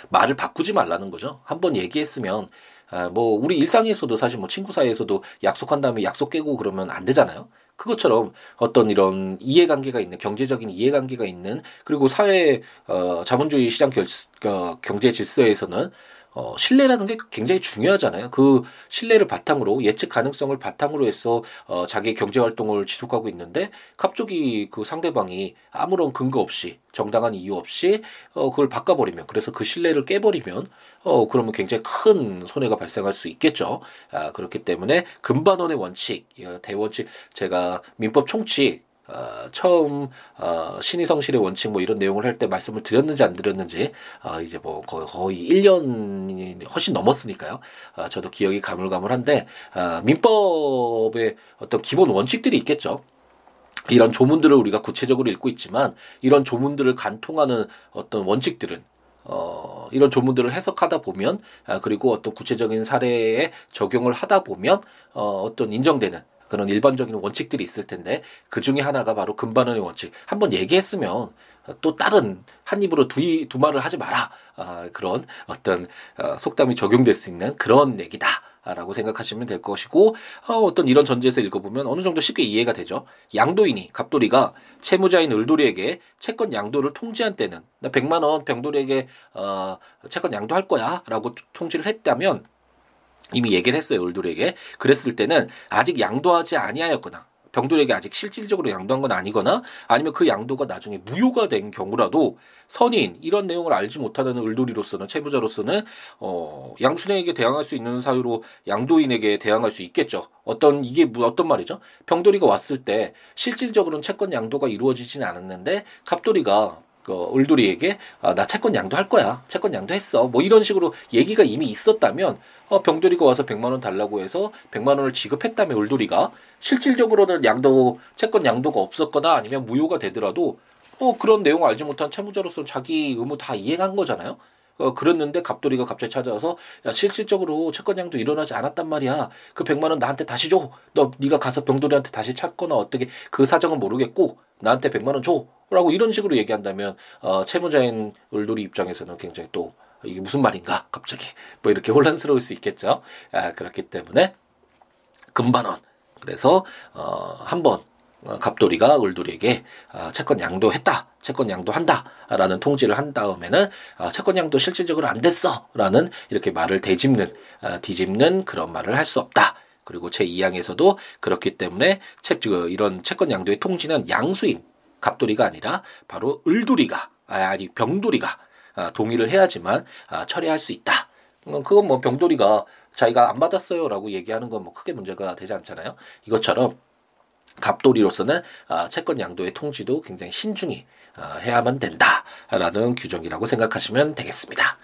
말을 바꾸지 말라는 거죠. 한번 얘기했으면 아, 뭐 우리 일상에서도 사실 뭐 친구 사이에서도 약속한 다음에 약속 깨고 그러면 안 되잖아요. 그것처럼 어떤 이런 이해관계가 있는 경제적인 이해관계가 있는 그리고 사회 어 자본주의 시장 결, 어, 경제 질서에서는 어, 신뢰라는 게 굉장히 중요하잖아요. 그 신뢰를 바탕으로 예측 가능성을 바탕으로 해서 어, 자기 경제 활동을 지속하고 있는데 갑자기 그 상대방이 아무런 근거 없이 정당한 이유 없이 어, 그걸 바꿔버리면 그래서 그 신뢰를 깨버리면 어, 그러면 굉장히 큰 손해가 발생할 수 있겠죠. 아, 그렇기 때문에 금반원의 원칙, 대원칙 제가 민법 총칙 어, 처음 어, 신의성실의 원칙 뭐 이런 내용을 할 때 말씀을 드렸는지 안 드렸는지 어, 이제 뭐 거의, 거의 1년이 훨씬 넘었으니까요. 어, 저도 기억이 가물가물한데 어, 민법의 어떤 기본 원칙들이 있겠죠. 이런 조문들을 우리가 구체적으로 읽고 있지만 이런 조문들을 간통하는 어떤 원칙들은 어, 이런 조문들을 해석하다 보면, 아, 그리고 어떤 구체적인 사례에 적용을 하다 보면, 어, 어떤 인정되는 그런 일반적인 원칙들이 있을 텐데 그 중에 하나가 바로 금반원의 원칙. 한번 얘기했으면 또 다른 한 입으로 두, 두 말을 하지 마라. 아, 그런 어떤 어, 속담이 적용될 수 있는 그런 얘기다. 라고 생각하시면 될 것이고 어, 떤 이런 전제에서 읽어보면 어느 정도 쉽게 이해가 되죠. 양도인이 갑돌이가 채무자인 을돌이에게 채권 양도를 통지한 때는 나 100만 원 병돌이에게 어, 채권 양도할 거야라고 통지를 했다면 이미 얘기를 했어요. 을돌에게. 그랬을 때는 아직 양도하지 아니하였거나 병돌에게 아직 실질적으로 양도한 건 아니거나 아니면 그 양도가 나중에 무효가 된 경우라도 선인 이런 내용을 알지 못하는 을돌이로서는 채무자로서는 어 양순에게 대항할 수 있는 사유로 양도인에게 대항할 수 있겠죠. 어떤 이게 어떤 말이죠? 병돌이가 왔을 때 실질적으로는 채권 양도가 이루어지지는 않았는데 갑돌이가 그 을돌이에게 아, 나 채권 양도할 거야. 채권 양도했어. 뭐 이런 식으로 얘기가 이미 있었다면 어, 병돌이가 와서 100만 원 달라고 해서 100만 원을 지급했다면 을돌이가 실질적으로는 양도 채권 양도가 없었거나 아니면 무효가 되더라도 어, 그런 내용을 알지 못한 채무자로서는 자기 의무 다 이행한 거잖아요. 어, 그랬는데 갑돌이가 갑자기 찾아와서 야 실질적으로 채권 양도 일어나지 않았단 말이야. 그 100만 원 나한테 다시 줘. 너 네가 가서 병돌이한테 다시 찾거나 어떻게 그 사정은 모르겠고 나한테 100만 원 줘. 라고 이런 식으로 얘기한다면 어, 채무자인 을돌이 입장에서는 굉장히 또 이게 무슨 말인가 갑자기 뭐 이렇게 혼란스러울 수 있겠죠. 아, 그렇기 때문에 금반원 그래서 어, 한번 어, 갑돌이가 을돌이에게 어, 채권 양도했다, 채권 양도한다라는 통지를 한 다음에는 어, 채권 양도 실질적으로 안 됐어라는 이렇게 말을 되짚는 뒤집는 그런 말을 할 수 없다. 그리고 제 2항에서도 그렇기 때문에 채, 이런 채권 양도의 통지는 양수인 갑돌이가 아니라 바로 을돌이가 아니 병돌이가 동의를 해야지만 처리할 수 있다. 그건 뭐 병돌이가 자기가 안 받았어요라고 얘기하는 건 뭐 크게 문제가 되지 않잖아요. 이것처럼 갑돌이로서는 아, 채권 양도의 통지도 굉장히 신중히 아, 해야만 된다라는 규정이라고 생각하시면 되겠습니다.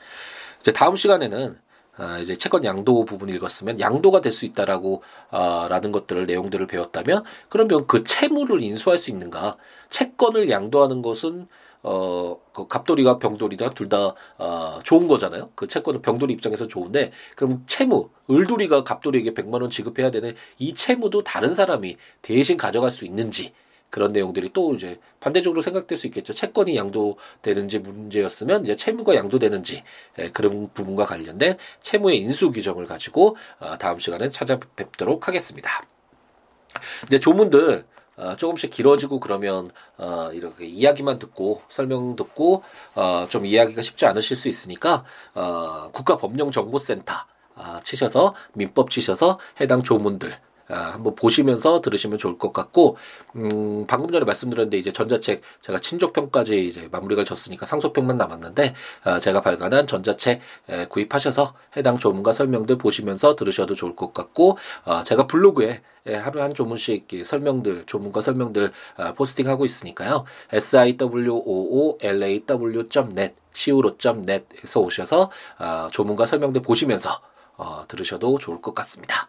이제 다음 시간에는 아, 이제 채권 양도 부분 읽었으면 양도가 될 수 있다라고 아, 라는 것들을 내용들을 배웠다면 그러면 그 채무를 인수할 수 있는가? 채권을 양도하는 것은 어, 그 갑돌이가 병돌이다 둘 다 어, 좋은 거잖아요. 그 채권은 병돌이 입장에서 좋은데 그럼 채무 을돌이가 갑돌이에게 100만 원 지급해야 되는 이 채무도 다른 사람이 대신 가져갈 수 있는지 그런 내용들이 또 이제 반대적으로 생각될 수 있겠죠. 채권이 양도되는지 문제였으면 이제 채무가 양도되는지 예, 그런 부분과 관련된 채무의 인수 규정을 가지고 어, 다음 시간에 찾아뵙도록 하겠습니다. 이제 조문들 어, 조금씩 길어지고 그러면 어, 이렇게 이야기만 듣고 설명 듣고 어, 좀 이해하기가 쉽지 않으실 수 있으니까 어, 국가법령정보센터 아, 치셔서 민법 치셔서 해당 조문들 아, 한번 보시면서 들으시면 좋을 것 같고 음, 방금 전에 말씀드렸는데 이제 전자책 제가 친족편까지 이제 마무리가 졌으니까 상소편만 남았는데 아, 제가 발간한 전자책 에, 구입하셔서 해당 조문과 설명들 보시면서 들으셔도 좋을 것 같고 아, 제가 블로그에 예, 하루에 한 조문씩 설명들, 조문과 설명들 아, 포스팅하고 있으니까요. siwoolaw.net, siwo.net에서 오셔서 아, 조문과 설명들 보시면서 어, 들으셔도 좋을 것 같습니다.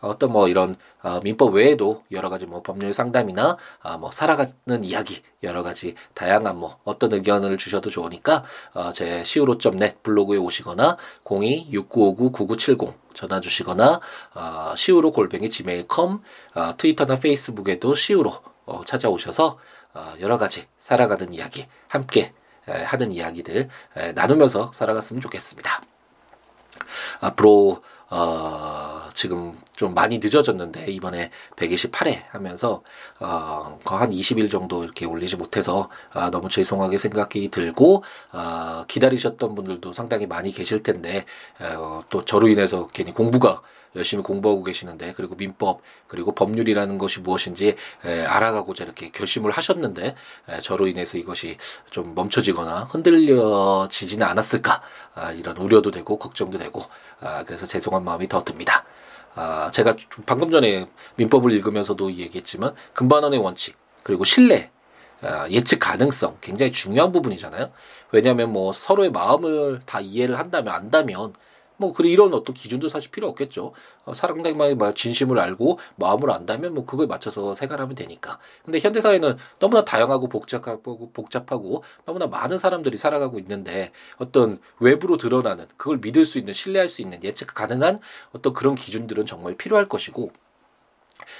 어떤 뭐 이런 어, 민법 외에도 여러 가지 뭐 법률 상담이나 아, 뭐 살아가는 이야기 여러 가지 다양한 뭐 어떤 의견을 주셔도 좋으니까 어, 제 siwo.net 블로그에 오시거나 02-6959-9970 전화 주시거나 어, siwo 골뱅이 어, 트위터나 페이스북에도 어, 찾아오셔서 어, 여러 가지 살아가는 이야기 함께 에, 하는 이야기들 에, 나누면서 살아갔으면 좋겠습니다. 앞으로 어, 지금 좀 많이 늦어졌는데 이번에 128회 하면서 어, 한 20일 정도 이렇게 올리지 못해서 아, 너무 죄송하게 생각이 들고 어, 기다리셨던 분들도 상당히 많이 계실 텐데 어, 또 저로 인해서 괜히 공부가 열심히 공부하고 계시는데 그리고 민법 그리고 법률이라는 것이 무엇인지 에, 알아가고자 이렇게 결심을 하셨는데 에, 저로 인해서 이것이 좀 멈춰지거나 흔들려지지는 않았을까 아, 이런 우려도 되고 걱정도 되고 아, 그래서 죄송한 마음이 더 듭니다. 아, 제가 방금 전에 민법을 읽으면서도 얘기했지만 금반원의 원칙 그리고 신뢰 아, 예측 가능성 굉장히 중요한 부분이잖아요. 왜냐하면 뭐 서로의 마음을 다 이해를 한다면 안다면 뭐 그래 이런 어떤 기준도 사실 필요 없겠죠. 어, 사람들만의 진심을 알고 마음을 안다면 뭐 그거에 맞춰서 생활하면 되니까. 근데 현대 사회는 너무나 다양하고 복잡하고 복잡하고 너무나 많은 사람들이 살아가고 있는데 어떤 외부로 드러나는 그걸 믿을 수 있는 신뢰할 수 있는 예측 가능한 어떤 그런 기준들은 정말 필요할 것이고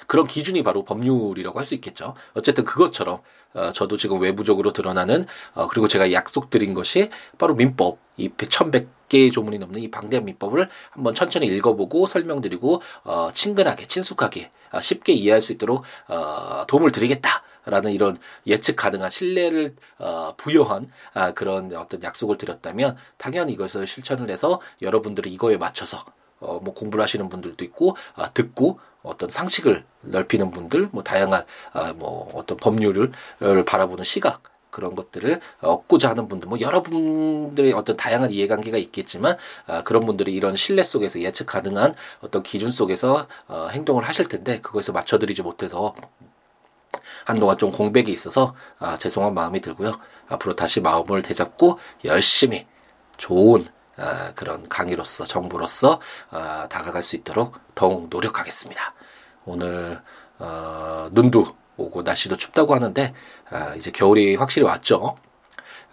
그런 기준이 바로 법률이라고 할 수 있겠죠. 어쨌든 그것처럼 어, 저도 지금 외부적으로 드러나는 어, 그리고 제가 약속드린 것이 바로 민법 이 1100 개의 조문이 넘는 이 방대한 민법을 한번 천천히 읽어보고 설명드리고 어, 친근하게 친숙하게 어, 쉽게 이해할 수 있도록 어, 도움을 드리겠다. 라는 이런 예측 가능한 신뢰를 어, 부여한 아, 그런 어떤 약속을 드렸다면 당연히 이것을 실천을 해서 여러분들이 이거에 맞춰서 어, 뭐 공부를 하시는 분들도 있고 아, 듣고 어떤 상식을 넓히는 분들, 뭐 다양한 아, 뭐 어떤 법률을 바라보는 시각 그런 것들을 얻고자 하는 분들, 뭐 여러분들의 어떤 다양한 이해관계가 있겠지만 아, 그런 분들이 이런 신뢰 속에서 예측 가능한 어떤 기준 속에서 어, 행동을 하실 텐데 그거에서 맞춰드리지 못해서 한동안 좀 공백이 있어서 아, 죄송한 마음이 들고요. 앞으로 다시 마음을 되잡고 열심히 좋은 아, 그런 강의로서 정부로서 아, 다가갈 수 있도록 더욱 노력하겠습니다. 오늘 어, 눈도 오고 날씨도 춥다고 하는데 아, 이제 겨울이 확실히 왔죠.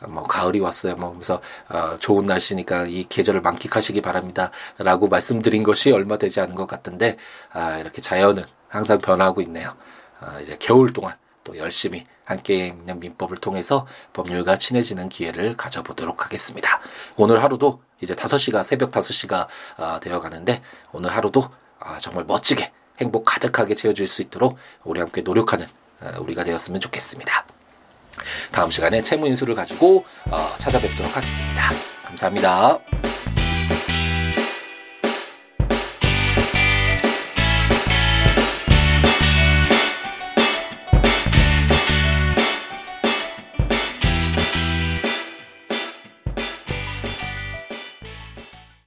뭐 가을이 왔어요. 뭐 그래서 어, 좋은 날씨니까 이 계절을 만끽하시기 바랍니다라고 말씀드린 것이 얼마 되지 않은 것 같은데 아, 이렇게 자연은 항상 변하고 있네요. 아, 이제 겨울 동안 또 열심히 함께 있는 민법을 통해서 법률과 친해지는 기회를 가져보도록 하겠습니다. 오늘 하루도 이제 5시가 새벽 5시가 아, 되어 가는데 오늘 하루도 아, 정말 멋지게 행복 가득하게 채워질 수 있도록 우리 함께 노력하는 아, 우리가 되었으면 좋겠습니다. 다음 시간에 채무 인수를 가지고 어, 찾아뵙도록 하겠습니다. 감사합니다.